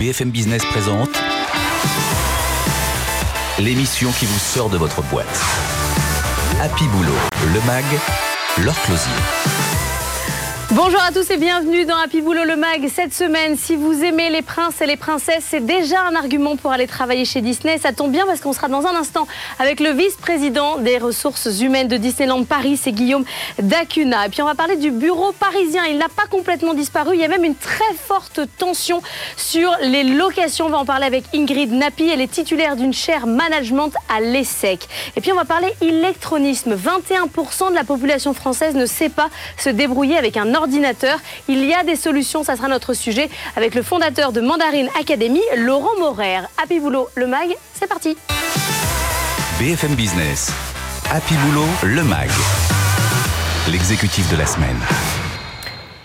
BFM Business présente l'émission qui vous sort de votre boîte. Happy Boulot, le MAG, leur closier. Bonjour à tous et bienvenue dans Happy Boulot le Mag. Cette semaine, si vous aimez les princes et les princesses, c'est déjà un argument pour aller travailler chez Disney. Ça tombe bien parce qu'on sera dans un instant avec le vice-président des ressources humaines de Disneyland Paris, c'est Guillaume Dacuna. Et puis on va parler du bureau parisien. Il n'a pas complètement disparu. Il y a même une très forte tension sur les locations. On va en parler avec Ingrid Napi. Elle est titulaire d'une chaire management à l'ESSEC. Et puis on va parler électronisme. 21% de la population française ne sait pas se débrouiller avec un ordinateur. Il y a des solutions, ça sera notre sujet avec le fondateur de Mandarine Academy, Laurent Morer. Happy Boulot, le MAG, c'est parti. BFM Business, Happy Boulot, le MAG, l'exécutif de la semaine.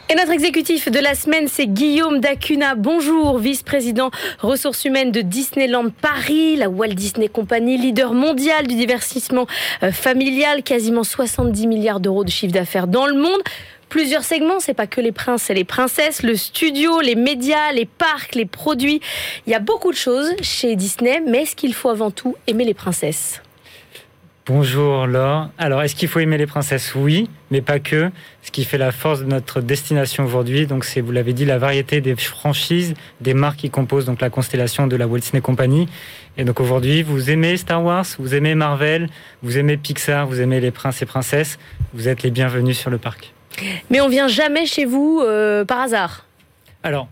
Et notre exécutif de la semaine, c'est Guillaume Dacuna. Bonjour, vice-président ressources humaines de Disneyland Paris, la Walt Disney Company, leader mondial du divertissement euh, familial, quasiment 70 milliards d'euros de chiffre d'affaires dans le monde plusieurs segments. C'est pas que les princes et les princesses, le studio, les médias, les parcs, les produits. Il y a beaucoup de choses chez Disney, mais est-ce qu'il faut avant tout aimer les princesses? Bonjour Laure. Alors, est-ce qu'il faut aimer les princesses? Oui, mais pas que. Ce qui fait la force de notre destination aujourd'hui, donc c'est, vous l'avez dit, la variété des franchises, des marques qui composent donc la constellation de la Walt Disney Company. Et donc aujourd'hui, vous aimez Star Wars, vous aimez Marvel, vous aimez Pixar, vous aimez les princes et princesses, vous êtes les bienvenus sur le parc. Mais on vient jamais chez vous euh, par hasard Alors,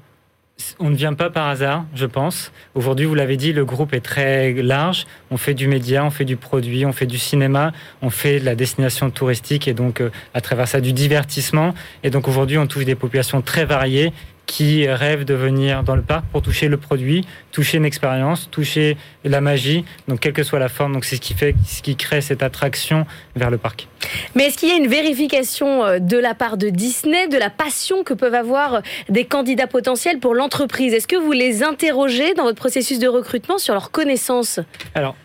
on ne vient pas par hasard, je pense. Aujourd'hui, vous l'avez dit, le groupe est très large. On fait du média, on fait du produit, on fait du cinéma, on fait de la destination touristique et donc euh, à travers ça du divertissement. Et donc aujourd'hui, on touche des populations très variées qui rêvent de venir dans le parc pour toucher le produit, toucher une expérience, toucher la magie, donc quelle que soit la forme. Donc c'est ce qui fait, ce qui crée cette attraction vers le parc. Mais est-ce qu'il y a une vérification euh, de la part de Disney de la passion que peuvent avoir euh, des candidats potentiels pour l'entreprise? Est-ce que vous les interrogez dans votre processus de recrutement sur leurs connaissances Alors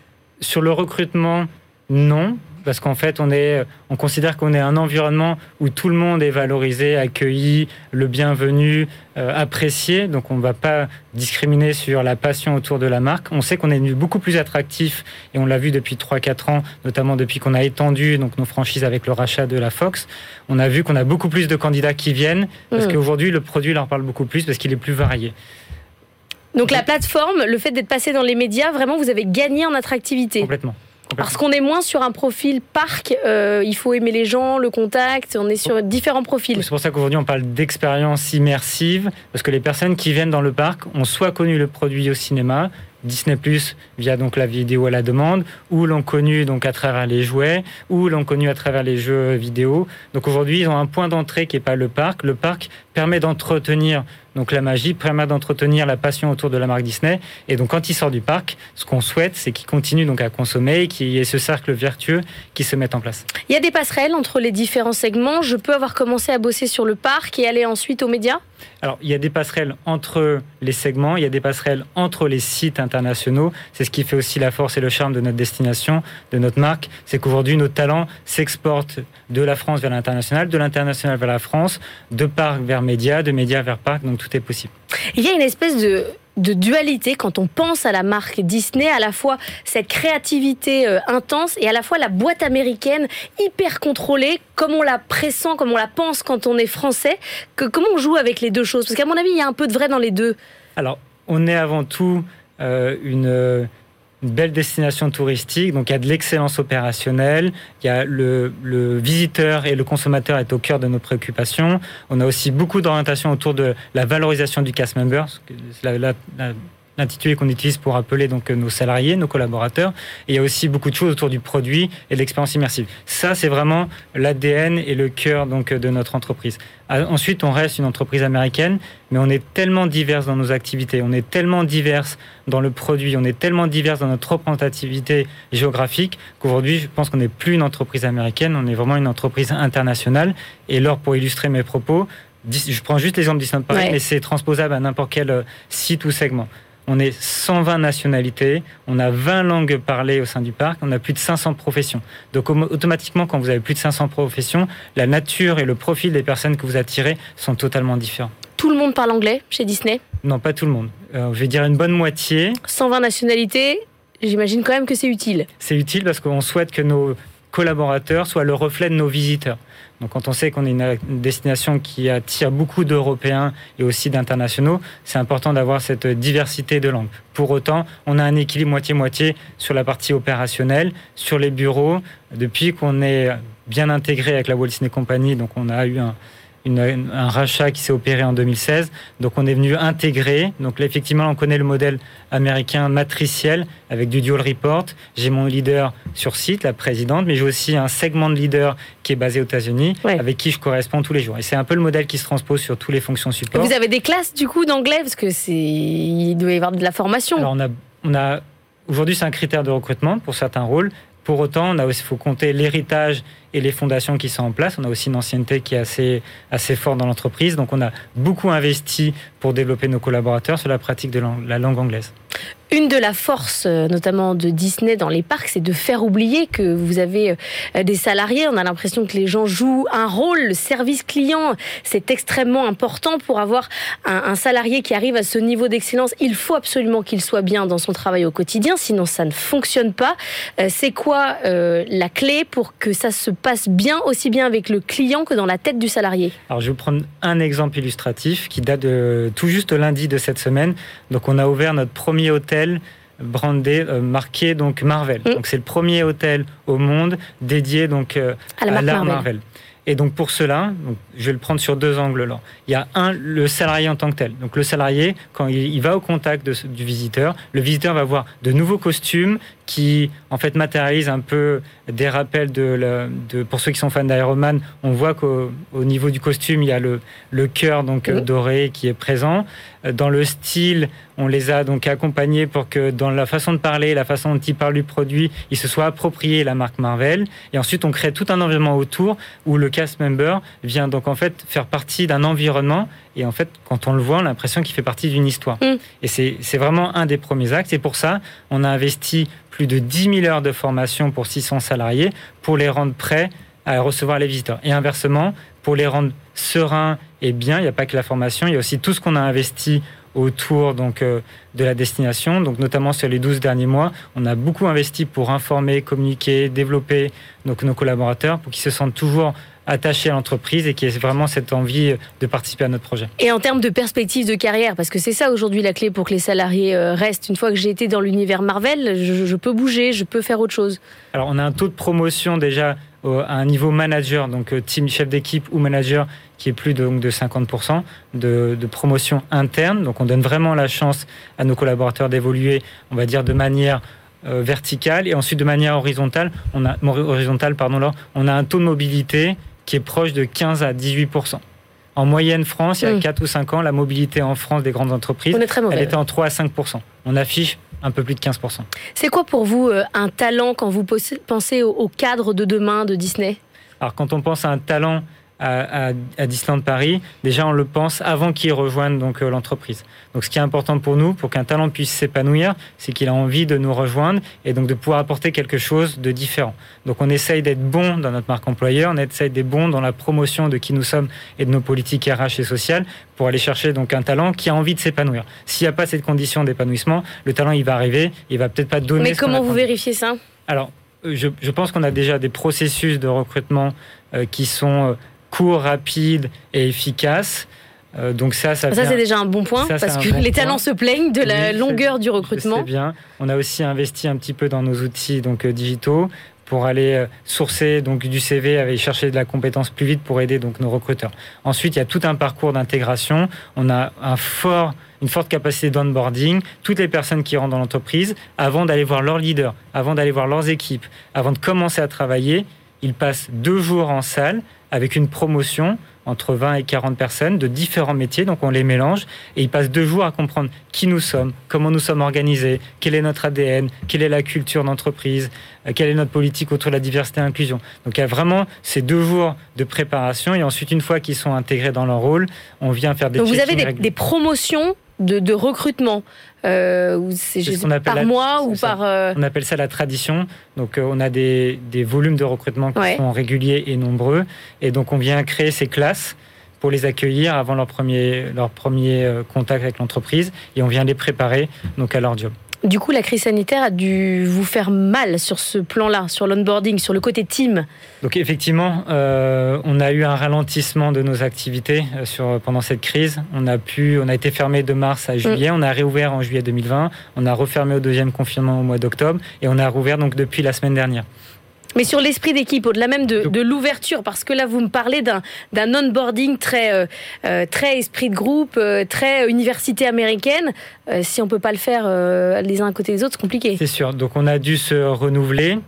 sur le recrutement, non parce qu'en fait, on, est, on considère qu'on est un environnement où tout le monde est valorisé, accueilli, le bienvenu, euh, apprécié. Donc, on ne va pas discriminer sur la passion autour de la marque. On sait qu'on est beaucoup plus attractif et on l'a vu depuis 3-4 ans, notamment depuis qu'on a étendu donc, nos franchises avec le rachat de la Fox. On a vu qu'on a beaucoup plus de candidats qui viennent parce mmh. qu'aujourd'hui, le produit leur parle beaucoup plus parce qu'il est plus varié. Donc la plateforme, le fait d'être passé dans les médias, vraiment, vous avez gagné en attractivité. Complètement. Parce qu'on est moins sur un profil parc, euh, il faut aimer les gens, le contact, on est sur différents profils. C'est pour ça qu'aujourd'hui on parle d'expérience immersive, parce que les personnes qui viennent dans le parc ont soit connu le produit au cinéma, Disney Plus via donc la vidéo à la demande, ou l'ont connu donc à travers les jouets, ou l'ont connu à travers les jeux vidéo. Donc aujourd'hui, ils ont un point d'entrée qui n'est pas le parc. Le parc permet d'entretenir donc la magie, permet d'entretenir la passion autour de la marque Disney. Et donc quand ils sortent du parc, ce qu'on souhaite, c'est qu'ils continuent donc à consommer, qu'il y ait ce cercle vertueux qui se mette en place. Il y a des passerelles entre les différents segments. Je peux avoir commencé à bosser sur le parc et aller ensuite aux médias? Alors, il y a des passerelles entre les segments, il y a des passerelles entre les sites internationaux. C'est ce qui fait aussi la force et le charme de notre destination, de notre marque. C'est qu'aujourd'hui, nos talents s'exportent de la France vers l'international, de l'international vers la France, de parc vers médias, de médias vers parc. Donc, tout est possible. Il y a une espèce de de dualité quand on pense à la marque Disney, à la fois cette créativité euh, intense et à la fois la boîte américaine hyper contrôlée, comme on la pressent, comme on la pense quand on est français. Que, comment on joue avec les deux choses? Parce qu'à mon avis, il y a un peu de vrai dans les deux. Alors, on est avant tout euh, une une belle destination touristique, donc il y a de l'excellence opérationnelle, il y a le, visiteur et le consommateur est au cœur de nos préoccupations. On a aussi beaucoup d'orientation autour de la valorisation du cast member, l'intitulé qu'on utilise pour appeler donc nos salariés, nos collaborateurs. Et il y a aussi beaucoup de choses autour du produit et de l'expérience immersive. Ça, c'est vraiment l'ADN et le cœur donc de notre entreprise. Ah, ensuite, on reste une entreprise américaine, mais on est tellement divers dans nos activités, on est tellement divers dans le produit, on est tellement divers dans notre représentativité géographique qu'aujourd'hui, je pense qu'on n'est plus une entreprise américaine, on est vraiment une entreprise internationale. Et là, pour illustrer mes propos, je prends juste l'exemple d'Island Paris, mais c'est transposable à n'importe quel euh, site ou segment on est 120 nationalités, on a 20 langues parlées au sein du parc, on a plus de 500 professions. Donc automatiquement, quand vous avez plus de 500 professions, la nature et le profil des personnes que vous attirez sont totalement différents. Tout le monde parle anglais chez Disney? Non, pas tout le monde. Euh, je vais dire une bonne moitié. 120 nationalités, j'imagine quand même que c'est utile. C'est utile parce qu'on souhaite que nos collaborateurs soient le reflet de nos visiteurs. Donc quand on sait qu'on est une destination qui attire beaucoup d'Européens et aussi d'internationaux, c'est important d'avoir cette diversité de langues. Pour autant, on a un équilibre moitié-moitié sur la partie opérationnelle, sur les bureaux. Depuis qu'on est bien intégré avec la Walt Disney Company, donc on a eu un, un rachat qui s'est opéré en 2016. Donc on est venu intégrer. Donc là, effectivement, on connaît le modèle américain matriciel avec du dual report. J'ai mon leader sur site, la présidente, mais j'ai aussi un segment de leader qui est basé aux États-Unis, avec qui je corresponds tous les jours. Et c'est un peu le modèle qui se transpose sur toutes les fonctions support. Vous avez des classes du coup d'anglais? Parce que c'est il doit y avoir de la formation. Alors on a, on a aujourd'hui c'est un critère de recrutement pour certains rôles. Pour autant, il faut compter l'héritage et les fondations qui sont en place. On a aussi une ancienneté qui est assez, assez forte dans l'entreprise. Donc on a beaucoup investi pour développer nos collaborateurs sur la pratique de la langue anglaise. Une de la forces, euh, notamment de Disney dans les parcs, c'est de faire oublier que vous avez euh, des salariés. On a l'impression que les gens jouent un rôle. Le service client, c'est extrêmement important pour avoir un, salarié qui arrive à ce niveau d'excellence. Il faut absolument qu'il soit bien dans son travail au quotidien, sinon ça ne fonctionne pas. Euh, c'est quoi la clé pour que ça se passe bien, aussi bien avec le client que dans la tête du salarié Alors je vais vous prendre un exemple illustratif qui date de tout juste lundi de cette semaine. Donc on a ouvert notre premier hôtel brandé, euh, marqué donc Marvel. Mm. Donc c'est le premier hôtel au monde dédié donc euh, à la Marvel. Marvel. Et donc pour cela, je vais le prendre sur deux angles là. Il y a un, le salarié en tant que tel. Donc le salarié, quand il, va au contact du visiteur, le visiteur va voir de nouveaux costumes qui en fait matérialisent un peu des rappels de, de pour ceux qui sont fans d'Iron on voit qu'au niveau du costume, il y a le, le cœur donc doré qui est présent. Dans le style, on les a donc accompagnés pour que dans la façon de parler, la façon dont ils parlent du produit, ils se soient appropriés la marque Marvel. Et ensuite, on crée tout un environnement autour où le cast member vient donc en fait faire partie d'un environnement. Et en fait, quand on le voit, on a l'impression qu'il fait partie d'une histoire. Mm. Et c'est vraiment un des premiers actes. Et pour ça, on a investi plus de 10 000 heures de formation pour 600 salariés pour les rendre prêts à recevoir les visiteurs. Et inversement, pour les rendre sereins et bien, il n'y a pas que la formation, il y a aussi tout ce qu'on a investi autour donc euh, de la destination. Donc notamment sur les 12 derniers mois, on a beaucoup investi pour informer, communiquer, développer donc, nos collaborateurs pour qu'ils se sentent toujours attachés à l'entreprise et qui aient vraiment cette envie de participer à notre projet. Et en termes de perspective de carrière, parce que c'est ça aujourd'hui la clé pour que les salariés euh, restent. Une fois que j'ai été dans l'univers Marvel, je, je peux bouger, je peux faire autre chose. Alors on a un taux de promotion déjà à un niveau manager, donc euh, team chef d'équipe ou manager, qui est plus de, donc de 50% de, promotion interne. Donc on donne vraiment la chance à nos collaborateurs d'évoluer, on va dire, de manière euh, verticale et ensuite de manière horizontale. On a, horizontale pardon, là, on a un taux de mobilité qui est proche de 15 à 18%. En moyenne France, il y a 4 mm. ou 5 ans, la mobilité en France des grandes entreprises, elle était en 3 à 5 On affiche un peu plus de 15 C'est quoi pour vous euh, un talent quand vous pensez au cadre de demain de Disney? Alors quand on pense à un talent, à, Disneyland Paris, déjà on le pense avant qu'il rejoigne donc euh, l'entreprise. Donc ce qui est important pour nous, pour qu'un talent puisse s'épanouir, c'est qu'il a envie de nous rejoindre et donc de pouvoir apporter quelque chose de différent. Donc on essaye d'être bon dans notre marque employeur, on essaye d'être bon dans la promotion de qui nous sommes et de nos politiques RH et sociales pour aller chercher donc un talent qui a envie de s'épanouir. S'il n'y a pas cette condition d'épanouissement, le talent il va arriver, il va peut-être pas donner. Mais comment vous vérifiez ça? Alors euh, je, je, pense qu'on a déjà des processus de recrutement euh, qui sont court, rapide et efficace. Euh, donc ça, ça, ça c'est déjà un bon point parce que les talents se plaignent de la longueur du recrutement. C'est bien. On a aussi investi un petit peu dans nos outils donc euh, digitaux pour aller euh, sourcer donc du CV, aller chercher de la compétence plus vite pour aider donc nos recruteurs. Ensuite, il y a tout un parcours d'intégration. On a un fort une forte capacité d'onboarding, toutes les personnes qui rentrent dans l'entreprise, avant d'aller voir leurs leaders, avant d'aller voir leurs équipes, avant de commencer à travailler, ils passent deux jours en salle avec une promotion entre 20 et 40 personnes de différents métiers, donc on les mélange et ils passent deux jours à comprendre qui nous sommes, comment nous sommes organisés, quel est notre ADN, quelle est la culture d'entreprise, euh, quelle est notre politique autour de la diversité et l'inclusion. Donc il y a vraiment ces deux jours de préparation et ensuite une fois qu'ils sont intégrés dans leur rôle, on vient faire des... Donc vous avez des promotions de, recrutement euh, c'est par mois ou par. Euh, on appelle ça la tradition. Donc, euh, on a des, volumes de recrutement qui sont réguliers et nombreux. Et donc, on vient créer ces classes pour les accueillir avant leur premier, leur premier contact avec l'entreprise et on vient les préparer donc à leur job. Du coup, la crise sanitaire a dû vous faire mal sur ce plan-là, sur l'onboarding, sur le côté team. Donc effectivement, euh, on a eu un ralentissement de nos activités euh, sur, pendant cette crise. On a, pu, on a été fermé de mars à juillet, mm. on a réouvert en juillet 2020, on a refermé au deuxième confinement au mois d'octobre et on a rouvert donc depuis la semaine dernière. Mais sur l'esprit d'équipe, au-delà même de, l'ouverture, parce que là, vous me parlez d'un onboarding très, euh, euh, très esprit de groupe, euh, très université américaine. si on ne peut pas le faire les uns à côté des autres, c'est compliqué. C'est sûr. Donc, on a dû se renouveler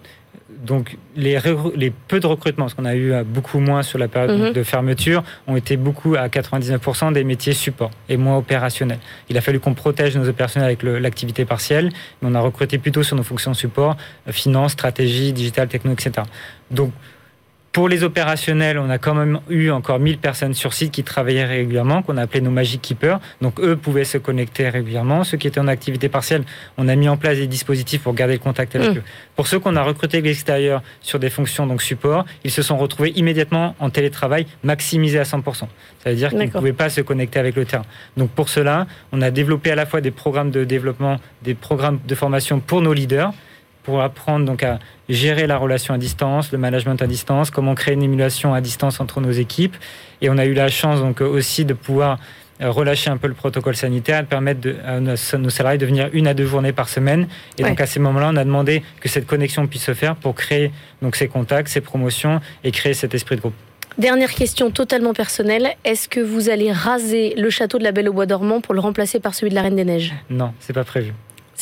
donc les, les, peu de recrutements, parce qu'on a eu beaucoup moins sur la période mhm. de fermeture, ont été beaucoup à 99% des métiers support et moins opérationnels. Il a fallu qu'on protège nos opérationnels avec l'activité partielle, mais on a recruté plutôt sur nos fonctions support, finance, stratégie, digital, techno, etc. Donc pour les opérationnels, on a quand même eu encore 1000 personnes sur site qui travaillaient régulièrement, qu'on a appelé nos Magic Keepers. Donc eux pouvaient se connecter régulièrement. Ceux qui étaient en activité partielle, on a mis en place des dispositifs pour garder le contact avec mmh. eux. Pour ceux qu'on a recrutés de l'extérieur sur des fonctions donc support, ils se sont retrouvés immédiatement en télétravail maximisé à 100%. Ça veut dire qu'ils ne pouvaient pas se connecter avec le terrain. Donc pour cela, on a développé à la fois des programmes de développement, des programmes de formation pour nos leaders pour apprendre donc à gérer la relation à distance, le management à distance, comment créer une émulation à distance entre nos équipes. Et on a eu la chance donc aussi de pouvoir euh, relâcher un peu le protocole sanitaire et permettre à nos salariés de venir une à deux journées par semaine. Et donc à ces moments-là, on a demandé que cette connexion puisse se faire pour créer donc ces contacts, ces promotions et créer cet esprit de groupe. Dernière question totalement personnelle. Est-ce que vous allez raser le château de la Belle au Bois dormant pour le remplacer par celui de la Reine des Neiges? Non, c'est pas prévu.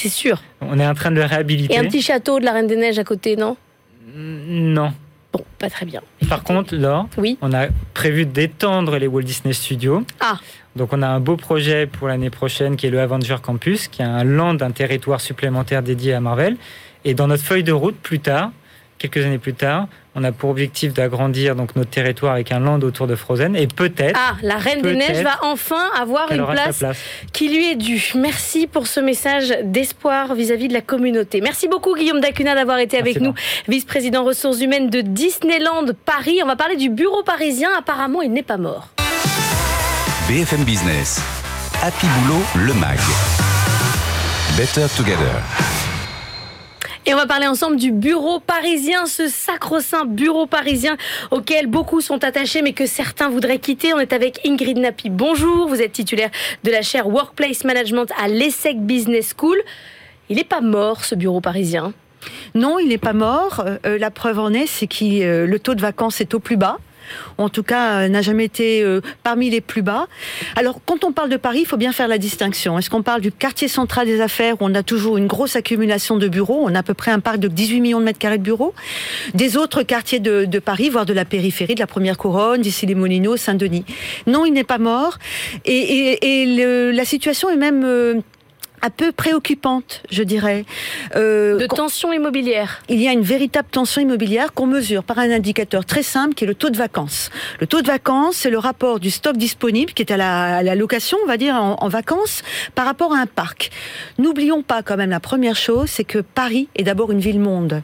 C'est sûr. On est en train de le réhabiliter. Et un petit château de la Reine des Neiges à côté, non? Non. Bon, pas très bien. Par contre, là, oui. on a prévu d'étendre les Walt Disney Studios. Ah. Donc on a un beau projet pour l'année prochaine qui est le Avenger Campus, qui est un land, un territoire supplémentaire dédié à Marvel. Et dans notre feuille de route, plus tard, quelques années plus tard, on a pour objectif d'agrandir donc notre territoire avec un land autour de Frozen et peut-être. Ah, la Reine des Neiges va enfin avoir une place, qui lui est due. Merci pour ce message d'espoir vis-à-vis de la communauté. Merci beaucoup Guillaume Dacuna d'avoir été avec nous, vice-président ressources humaines de Disneyland Paris. On va parler du bureau parisien. Apparemment, il n'est pas mort. BFM Business, Happy Boulot, le mag. Better Together. Et on va parler ensemble du bureau parisien, ce sacro-saint bureau parisien auquel beaucoup sont attachés mais que certains voudraient quitter. On est avec Ingrid Napi. Bonjour, vous êtes titulaire de la chaire Workplace Management à l'ESSEC Business School. Il n'est pas mort ce bureau parisien? Non, il n'est pas mort. Euh, la preuve en est, c'est que euh, le taux de vacances est au plus bas en tout cas euh, n'a jamais été euh, parmi les plus bas. Alors quand on parle de Paris, il faut bien faire la distinction. Est-ce qu'on parle du quartier central des affaires où on a toujours une grosse accumulation de bureaux, on a à peu près un parc de 18 millions de mètres carrés de bureaux, des autres quartiers de, Paris, voire de la périphérie, de la première couronne, d'ici les Molinos, Saint-Denis. Non, il n'est pas mort et, la situation est même euh, un peu préoccupante, je dirais. Euh, de tension immobilière. Il y a une véritable tension immobilière qu'on mesure par un indicateur très simple qui est le taux de vacances. Le taux de vacances, c'est le rapport du stock disponible qui est à la, location, on va dire, en, en, vacances, par rapport à un parc. N'oublions pas quand même la première chose, c'est que Paris est d'abord une ville-monde.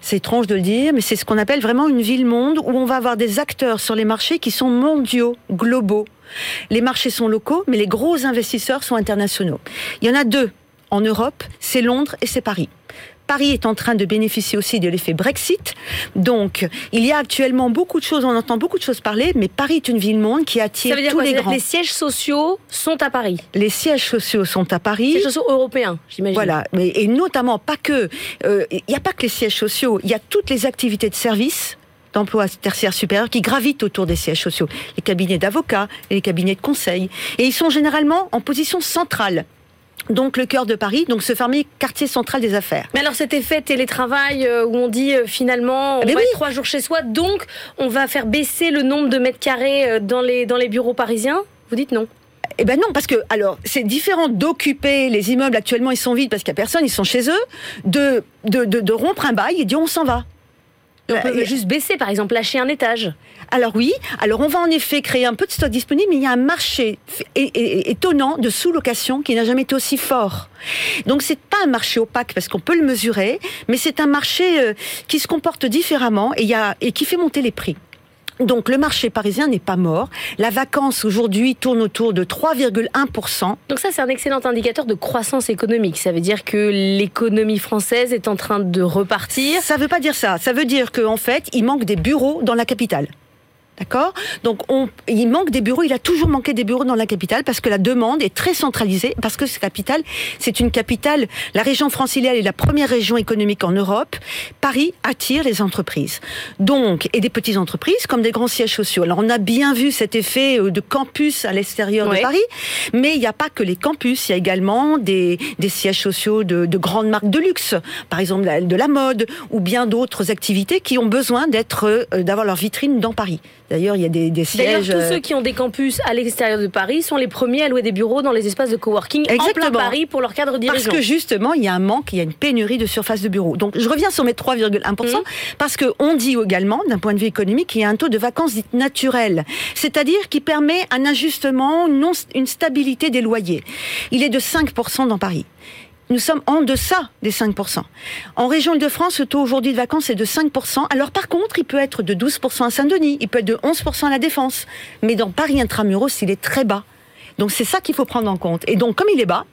C'est étrange de le dire, mais c'est ce qu'on appelle vraiment une ville-monde où on va avoir des acteurs sur les marchés qui sont mondiaux, globaux. Les marchés sont locaux, mais les gros investisseurs sont internationaux. Il y en a deux en Europe, c'est Londres et c'est Paris. Paris est en train de bénéficier aussi de l'effet Brexit. Donc, il y a actuellement beaucoup de choses, on entend beaucoup de choses parler, mais Paris est une ville-monde qui attire tous les grands. Les sièges sociaux sont à Paris. Les sièges sociaux sont à Paris. Les sièges sociaux européens, j'imagine. Voilà, mais, et notamment pas que. Euh, il n'y a pas que les sièges sociaux, il y a toutes les activités de service d'emploi tertiaire supérieur qui gravitent autour des sièges sociaux. Les cabinets d'avocats et les cabinets de conseil. Et ils sont généralement en position centrale donc le cœur de Paris, donc ce fameux quartier central des affaires. Mais alors cet effet télétravail euh, où on dit euh, finalement on va être trois jours chez soi, donc on va faire baisser le nombre de mètres carrés euh, dans les, dans les bureaux parisiens, vous dites non eh ben non, parce que alors c'est différent d'occuper les immeubles actuellement ils sont vides parce qu'il n'y a personne, ils sont chez eux, de, de, de rompre un bail et dire on s'en va. On peut juste baisser, par exemple, lâcher un étage. Alors oui, alors on va en effet créer un peu de stock disponible, mais il y a un marché étonnant de sous-location qui n'a jamais été aussi fort. Donc c'est pas un marché opaque parce qu'on peut le mesurer, mais c'est un marché euh, qui se comporte différemment et, y a, et qui fait monter les prix. Donc le marché parisien n'est pas mort. La vacance aujourd'hui tourne autour de 3,1%. Donc ça, c'est un excellent indicateur de croissance économique. Ça veut dire que l'économie française est en train de repartir. Ça ne veut pas dire ça. Ça veut dire qu'en fait, il manque des bureaux dans la capitale. D'accord Donc, on, il manque des bureaux. Il a toujours manqué des bureaux dans la capitale parce que la demande est très centralisée. Parce que cette capitale, c'est une capitale. La région francilienne est la première région économique en Europe. Paris attire les entreprises. Donc, et des petites entreprises comme des grands sièges sociaux. Alors, on a bien vu cet effet euh, de campus à l'extérieur de Paris. Mais il n'y a pas que les campus. Il y a également des, des sièges sociaux de, de grandes marques de luxe. Par exemple, de la mode ou bien d'autres activités qui ont besoin d'être, euh, d'avoir leur vitrine dans Paris. D'ailleurs, il y a des, des sièges. D'ailleurs, tous ceux qui ont des campus à l'extérieur de Paris sont les premiers à louer des bureaux dans les espaces de coworking Exactement. en plein Paris pour leur cadre dirigeant. Parce que justement, il y a un manque, il y a une pénurie de surface de bureaux. Donc, je reviens sur mes 3,1%, mmh. parce qu'on dit également, d'un point de vue économique, qu'il y a un taux de vacances dites naturelles. C'est-à-dire qui permet un ajustement, une stabilité des loyers. Il est de 5% dans Paris nous sommes en deçà des 5%. En région Île-de-France, le taux aujourd'hui de vacances est de 5%. Alors par contre, il peut être de 12% à Saint-Denis, il peut être de 11% à la Défense. Mais dans Paris intramuros, il est très bas. Donc c'est ça qu'il faut prendre en compte. Et donc comme il est bas,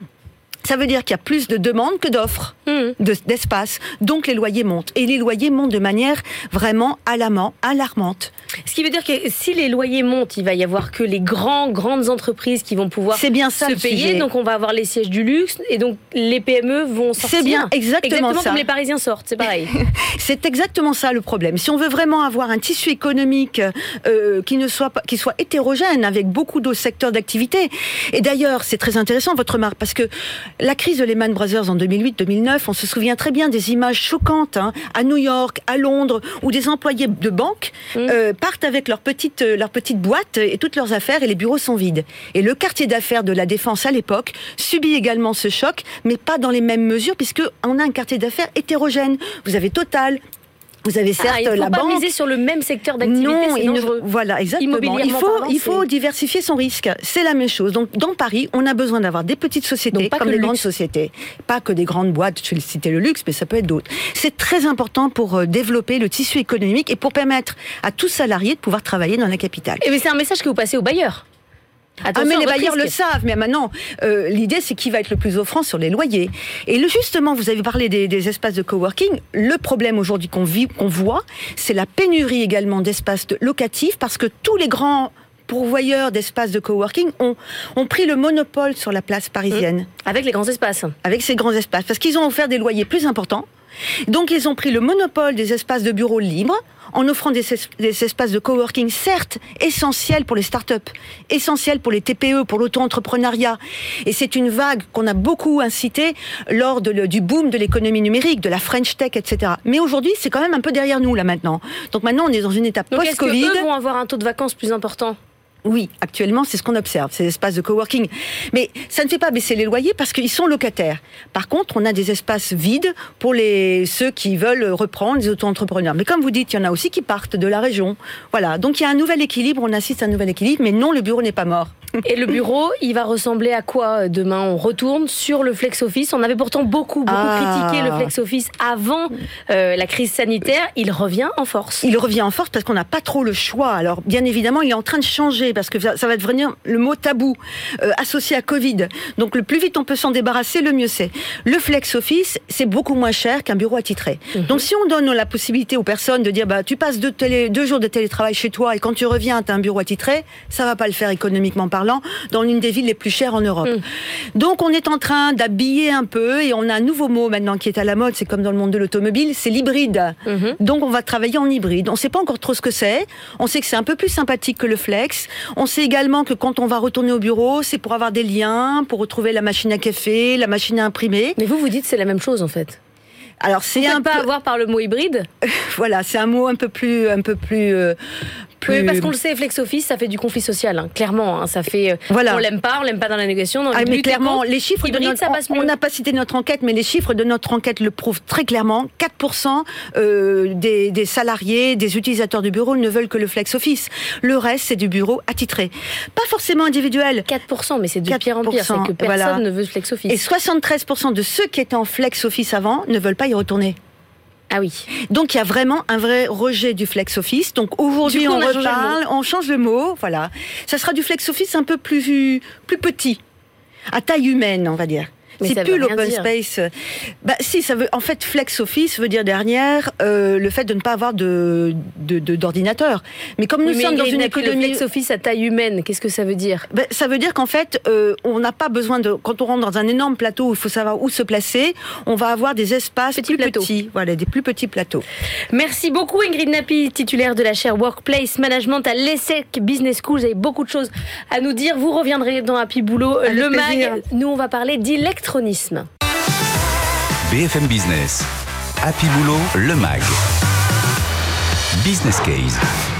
ça veut dire qu'il y a plus de demandes que d'offres mmh. d'espace. Donc les loyers montent. Et les loyers montent de manière vraiment alarmante. Ce qui veut dire que si les loyers montent, il va y avoir que les grands, grandes entreprises qui vont pouvoir bien ça, se payer. Donc on va avoir les sièges du luxe et donc les PME vont sortir. C'est bien, exactement, exactement ça. comme les Parisiens sortent, c'est pareil. c'est exactement ça le problème. Si on veut vraiment avoir un tissu économique euh, qui ne soit pas, qui soit hétérogène avec beaucoup d'autres secteurs d'activité. Et d'ailleurs, c'est très intéressant votre remarque parce que la crise de Lehman Brothers en 2008-2009, on se souvient très bien des images choquantes hein, à New York, à Londres, où des employés de banque mmh. euh, partent avec leur petite, euh, leur petite boîte et toutes leurs affaires et les bureaux sont vides. Et le quartier d'affaires de la Défense à l'époque subit également ce choc, mais pas dans les mêmes mesures puisque on a un quartier d'affaires hétérogène. Vous avez Total, vous avez certes ah, il la pas banque. miser sur le même secteur d'activité. Non, il voilà, exactement. Il faut, il faut diversifier son risque. C'est la même chose. Donc, dans Paris, on a besoin d'avoir des petites sociétés comme des grandes sociétés. Pas que des grandes boîtes, je vais citer le luxe, mais ça peut être d'autres. C'est très important pour euh, développer le tissu économique et pour permettre à tous salariés de pouvoir travailler dans la capitale. Et c'est un message que vous passez aux bailleurs ah mais les bailleurs le savent, mais maintenant euh, l'idée c'est qui va être le plus offrant sur les loyers. Et le, justement, vous avez parlé des, des espaces de coworking. Le problème aujourd'hui qu'on vit, qu'on voit, c'est la pénurie également d'espaces locatifs parce que tous les grands pourvoyeurs d'espaces de coworking ont, ont pris le monopole sur la place parisienne. Mmh. Avec les grands espaces. Avec ces grands espaces, parce qu'ils ont offert des loyers plus importants. Donc ils ont pris le monopole des espaces de bureaux libres en offrant des, espaces de coworking, certes essentiels pour les startups, essentiels pour les TPE, pour l'auto-entrepreneuriat. Et c'est une vague qu'on a beaucoup incité lors du boom de l'économie numérique, de la French Tech, etc. Mais aujourd'hui, c'est quand même un peu derrière nous là maintenant. Donc maintenant, on est dans une étape post-Covid. Est-ce vont avoir un taux de vacances plus important? Oui, actuellement, c'est ce qu'on observe, ces espaces de coworking. Mais ça ne fait pas baisser les loyers parce qu'ils sont locataires. Par contre, on a des espaces vides pour les, ceux qui veulent reprendre, les auto-entrepreneurs. Mais comme vous dites, il y en a aussi qui partent de la région. Voilà. Donc il y a un nouvel équilibre, on assiste à un nouvel équilibre, mais non, le bureau n'est pas mort. Et le bureau, il va ressembler à quoi euh, demain? On retourne sur le flex office. On avait pourtant beaucoup, beaucoup ah. critiqué le flex office avant euh, la crise sanitaire. Il revient en force. Il revient en force parce qu'on n'a pas trop le choix. Alors, bien évidemment, il est en train de changer parce que ça va devenir le mot tabou euh, associé à Covid. Donc, le plus vite on peut s'en débarrasser, le mieux c'est. Le flex office, c'est beaucoup moins cher qu'un bureau attitré. Mhm. Donc, si on donne la possibilité aux personnes de dire, bah, tu passes deux, télé, deux jours de télétravail chez toi et quand tu reviens, tu as un bureau attitré, ça va pas le faire économiquement parlant dans l'une des villes les plus chères en Europe. Mm. Donc on est en train d'habiller un peu et on a un nouveau mot maintenant qui est à la mode, c'est comme dans le monde de l'automobile, c'est l'hybride. Mm-hmm. Donc on va travailler en hybride. On ne sait pas encore trop ce que c'est. On sait que c'est un peu plus sympathique que le flex. On sait également que quand on va retourner au bureau, c'est pour avoir des liens, pour retrouver la machine à café, la machine à imprimer. Mais vous vous dites c'est la même chose en fait. Alors c'est un pas peu... avoir par le mot hybride? voilà, c'est un mot un peu plus, un peu plus, euh, oui, parce qu'on le sait, Flex Office, ça fait du conflit social, hein, clairement. Hein, ça fait, euh, voilà. on l'aime pas, on l'aime pas dans la négociation. Dans ah, mais clairement, les chiffres de notre, ça passe on n'a pas cité notre enquête, mais les chiffres de notre enquête le prouvent très clairement. 4% euh, des, des, salariés, des utilisateurs du bureau ne veulent que le Flex Office. Le reste, c'est du bureau attitré, pas forcément individuel. 4%, mais c'est de pire en pire, c'est que personne ne veut Flex Office. Et 73% de ceux qui étaient en Flex Office avant ne veulent pas y retourner. Ah oui. Donc il y a vraiment un vrai rejet du flex office. Donc aujourd'hui on, reparle, on change le mot, voilà. Ça sera du flex office un peu plus plus petit, à taille humaine, on va dire. C'est plus l'open space. Bah, si, ça veut. En fait, flex office veut dire derrière euh, le fait de ne pas avoir de d'ordinateur. mais comme nous sommes dans une économie flex office à taille humaine, qu'est-ce que ça veut dire? Bah, Ça veut dire qu'en fait, euh, on n'a pas besoin de. Quand on rentre dans un énorme plateau où il faut savoir où se placer, on va avoir des espaces plus petits. Voilà, des plus petits plateaux. Merci beaucoup Ingrid Napi, titulaire de la chaire Workplace Management à l'ESSEC Business School. Vous avez beaucoup de choses à nous dire. Vous reviendrez dans Happy Boulot, le mag. Nous, on va parler BFM Business. Happy Boulot, le MAG. Business Case.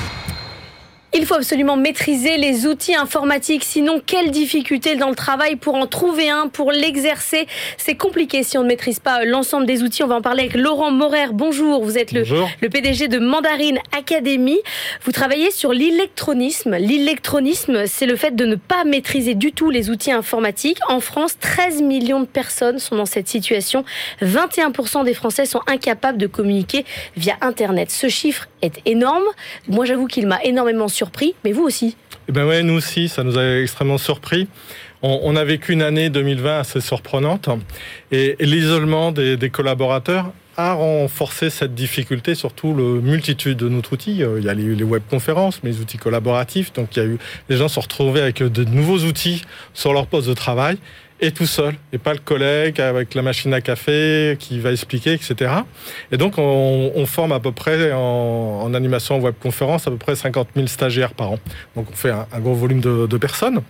Il faut absolument maîtriser les outils informatiques, sinon quelle difficulté dans le travail pour en trouver un, pour l'exercer. C'est compliqué si on ne maîtrise pas l'ensemble des outils. On va en parler avec Laurent Morer. Bonjour, vous êtes le, le PDG de Mandarine Academy. Vous travaillez sur l'électronisme. L'électronisme, c'est le fait de ne pas maîtriser du tout les outils informatiques. En France, 13 millions de personnes sont dans cette situation. 21% des Français sont incapables de communiquer via Internet. Ce chiffre est énorme. Moi, j'avoue qu'il m'a énormément surpris mais vous aussi eh ben ouais, nous aussi, ça nous a extrêmement surpris. On, a vécu une année 2020 assez surprenante et, l'isolement des, collaborateurs a renforcé cette difficulté, surtout le multitude de notre outils. Euh, il y a les, webconférences, mais les outils collaboratifs. Donc il y a eu, les gens se sont retrouvés avec de nouveaux outils sur leur poste de travail et tout seul, et pas le collègue avec la machine à café qui va expliquer, etc. Et donc, on, forme à peu près en, animation en webconférence à peu près 50 000 stagiaires par an. Donc, on fait un, gros volume de, personnes.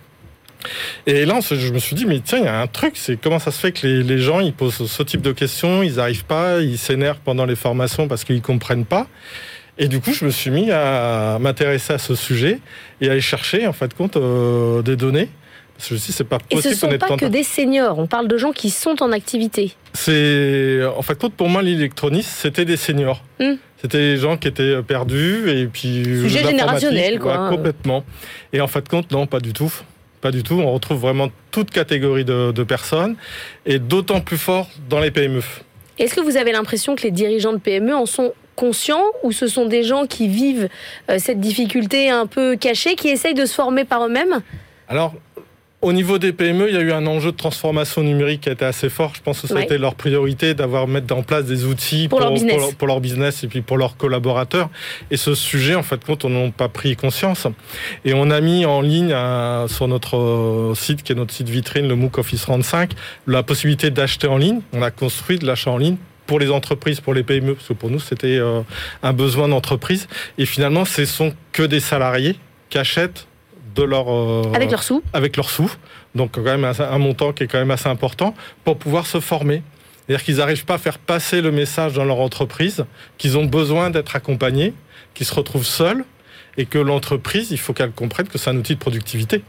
Et là, je me suis dit, mais tiens, il y a un truc, c'est comment ça se fait que les, gens, ils posent ce type de questions, ils n'arrivent pas, ils s'énervent pendant les formations parce qu'ils ne comprennent pas. Et du coup, je me suis mis à m'intéresser à ce sujet et à aller chercher, en fait, compte, euh, des données c'est pas possible. Et ce ne sont pas que des seniors, on parle de gens qui sont en activité. C'est en fait pour moi l'électronisme, c'était des seniors. Hmm. C'était des gens qui étaient perdus et puis sujet générationnel quoi. complètement. Et en fait compte non, pas du tout. Pas du tout. On retrouve vraiment toute catégorie de, personnes et d'autant plus fort dans les PME. Est-ce que vous avez l'impression que les dirigeants de PME en sont conscients ou ce sont des gens qui vivent euh, cette difficulté un peu cachée, qui essayent de se former par eux-mêmes? Alors, au niveau des PME, il y a eu un enjeu de transformation numérique qui a été assez fort. Je pense que ça a été leur priorité d'avoir mettre en place des outils pour, leur business. et puis pour leurs collaborateurs. Et ce sujet, en fait, compte, on n'a pas pris conscience. Et on a mis en ligne euh, sur notre euh, site, qui est notre site vitrine, le MOOC Office 35, la possibilité d'acheter en ligne. On a construit de l'achat en ligne pour les entreprises, pour les PME, parce que pour nous, c'était euh, un besoin d'entreprise. Et finalement, ce sont que des salariés qui achètent leur euh, avec leurs sous. avec leurs sous. Donc quand même un, montant qui est quand même assez important pour pouvoir se former. C'est-à-dire qu'ils n'arrivent pas à faire passer le message dans leur entreprise qu'ils ont besoin d'être accompagnés qu'ils se retrouvent seuls et que l'entreprise il faut qu'elle comprenne que c'est un outil de productivité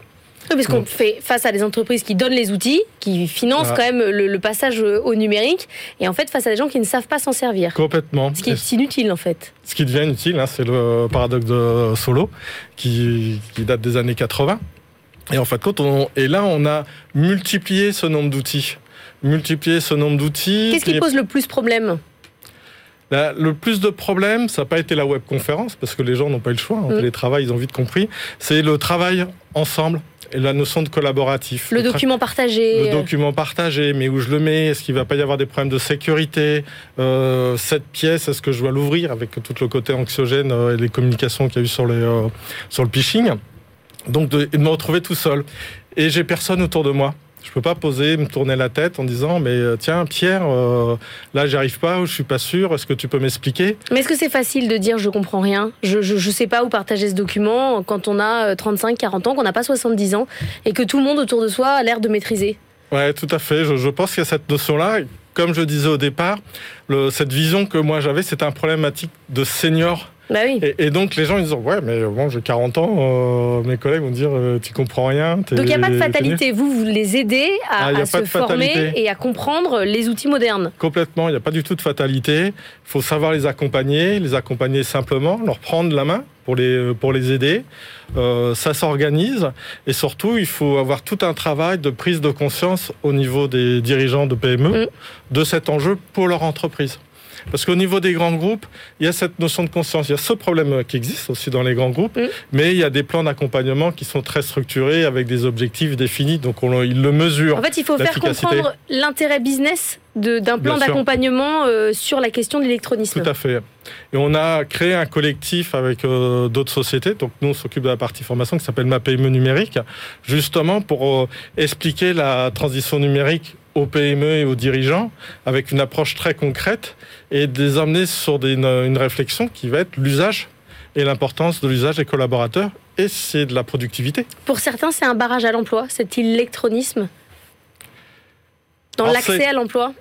parce qu'on fait face à des entreprises qui donnent les outils, qui financent quand même le, passage au numérique, et en fait face à des gens qui ne savent pas s'en servir. Complètement. Ce qui est inutile en fait. Ce qui devient inutile, hein, c'est le paradoxe de Solo, qui, date des années 80. Et en fait, quand on, et là, on a multiplié ce nombre d'outils. Multiplié ce nombre d'outils. Qu'est-ce qui pose le plus problème le plus de problèmes, ça n'a pas été la webconférence, parce que les gens n'ont pas eu le choix. En mm. télétravail, ils ont vite compris. C'est le travail ensemble la notion de collaboratif. Le, document partagé. Le document partagé, mais où je le mets Est-ce qu'il ne va pas y avoir des problèmes de sécurité euh, Cette pièce, est-ce que je dois l'ouvrir avec tout le côté anxiogène euh, et les communications qu'il y a eu sur, les, euh, sur le phishing Donc de, de me retrouver tout seul. Et j'ai personne autour de moi. Je peux pas poser, me tourner la tête en disant mais euh, tiens Pierre, euh, là j'arrive pas, je suis pas sûr, est-ce que tu peux m'expliquer? Mais est-ce que c'est facile de dire je comprends rien? Je je, sais pas où partager ce document quand on a 35, euh, 40 ans, qu'on n'a pas 70 ans et que tout le monde autour de soi a l'air de maîtriser. Ouais, tout à fait. Je, je pense qu'il y a cette notion-là. Comme je disais au départ, le, cette vision que moi j'avais, c'était un problématique de senior bah et, donc les gens ils disent ouais mais bon j'ai 40 ans, euh, mes collègues vont dire euh, tu comprends rien. Donc il n'y a pas de fatalité, vous vous les aidez à, ah, se former et à comprendre les outils modernes. Complètement, il n'y a pas du tout de fatalité. Il faut savoir les accompagner, les accompagner simplement, leur prendre la main pour les, pour les aider. Euh, ça s'organise et surtout il faut avoir tout un travail de prise de conscience au niveau des dirigeants de PME mm. de cet enjeu pour leur entreprise. Parce qu'au niveau des grands groupes, il y a cette notion de conscience. Il y a ce problème qui existe aussi dans les grands groupes, Mm. mais il y a des plans d'accompagnement qui sont très structurés avec des objectifs définis. Donc on, ils le mesurent. En fait, il faut faire comprendre l'intérêt business d'un plan d'accompagnement euh, sur la question de l'électronisme. Tout à fait. Et on a créé un collectif avec euh, d'autres sociétés. Donc nous, on s'occupe de la partie formation qui s'appelle Ma PME numérique, justement pour euh, expliquer la transition numérique aux PME et aux dirigeants avec une approche très concrète et de les amener sur des- une, une réflexion qui va être l'usage et l'importance de l'usage des collaborateurs et c'est de la productivité. Pour certains, c'est un barrage à l'emploi, cet électronisme. Dans l'accès à l'emploi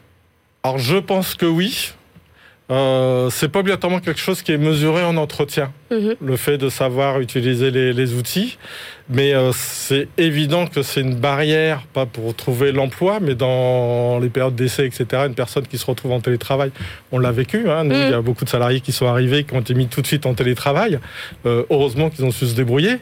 Alors je pense que oui. Euh, c'est pas obligatoirement quelque chose qui est mesuré en entretien. Le fait de savoir utiliser les, les outils. Mais euh, c'est évident que c'est une barrière, pas pour trouver l'emploi, mais dans les périodes d'essai, etc., une personne qui se retrouve en télétravail, on l'a vécu. Hein, nous, Mm. Il y a beaucoup de salariés qui sont arrivés, qui ont été mis tout de suite en télétravail. Euh, heureusement qu'ils ont su se débrouiller.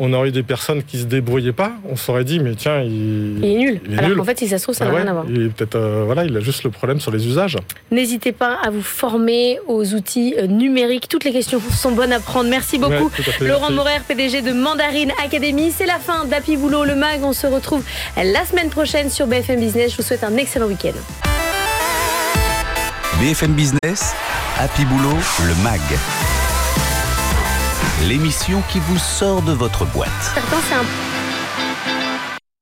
On aurait eu des personnes qui se débrouillait pas. On s'aurait dit, mais tiens, il, Il est nul. il est Alors qu'en fait, si ça se trouve, ça Ah n'a ouais, rien à voir. il peut-être, euh, voilà, il a juste le problème sur les usages. N'hésitez pas à vous former aux outils numériques. Toutes les questions sont bonnes à prendre. Merci beaucoup. Ouais, Laurent. Morer, PDG de Mandarine Academy. C'est la fin d'Happy Boulot, le mag. On se retrouve la semaine prochaine sur BFM Business. Je vous souhaite un excellent week-end. BFM Business, Happy Boulot, le MAG. L'émission qui vous sort de votre boîte. Certains, c'est un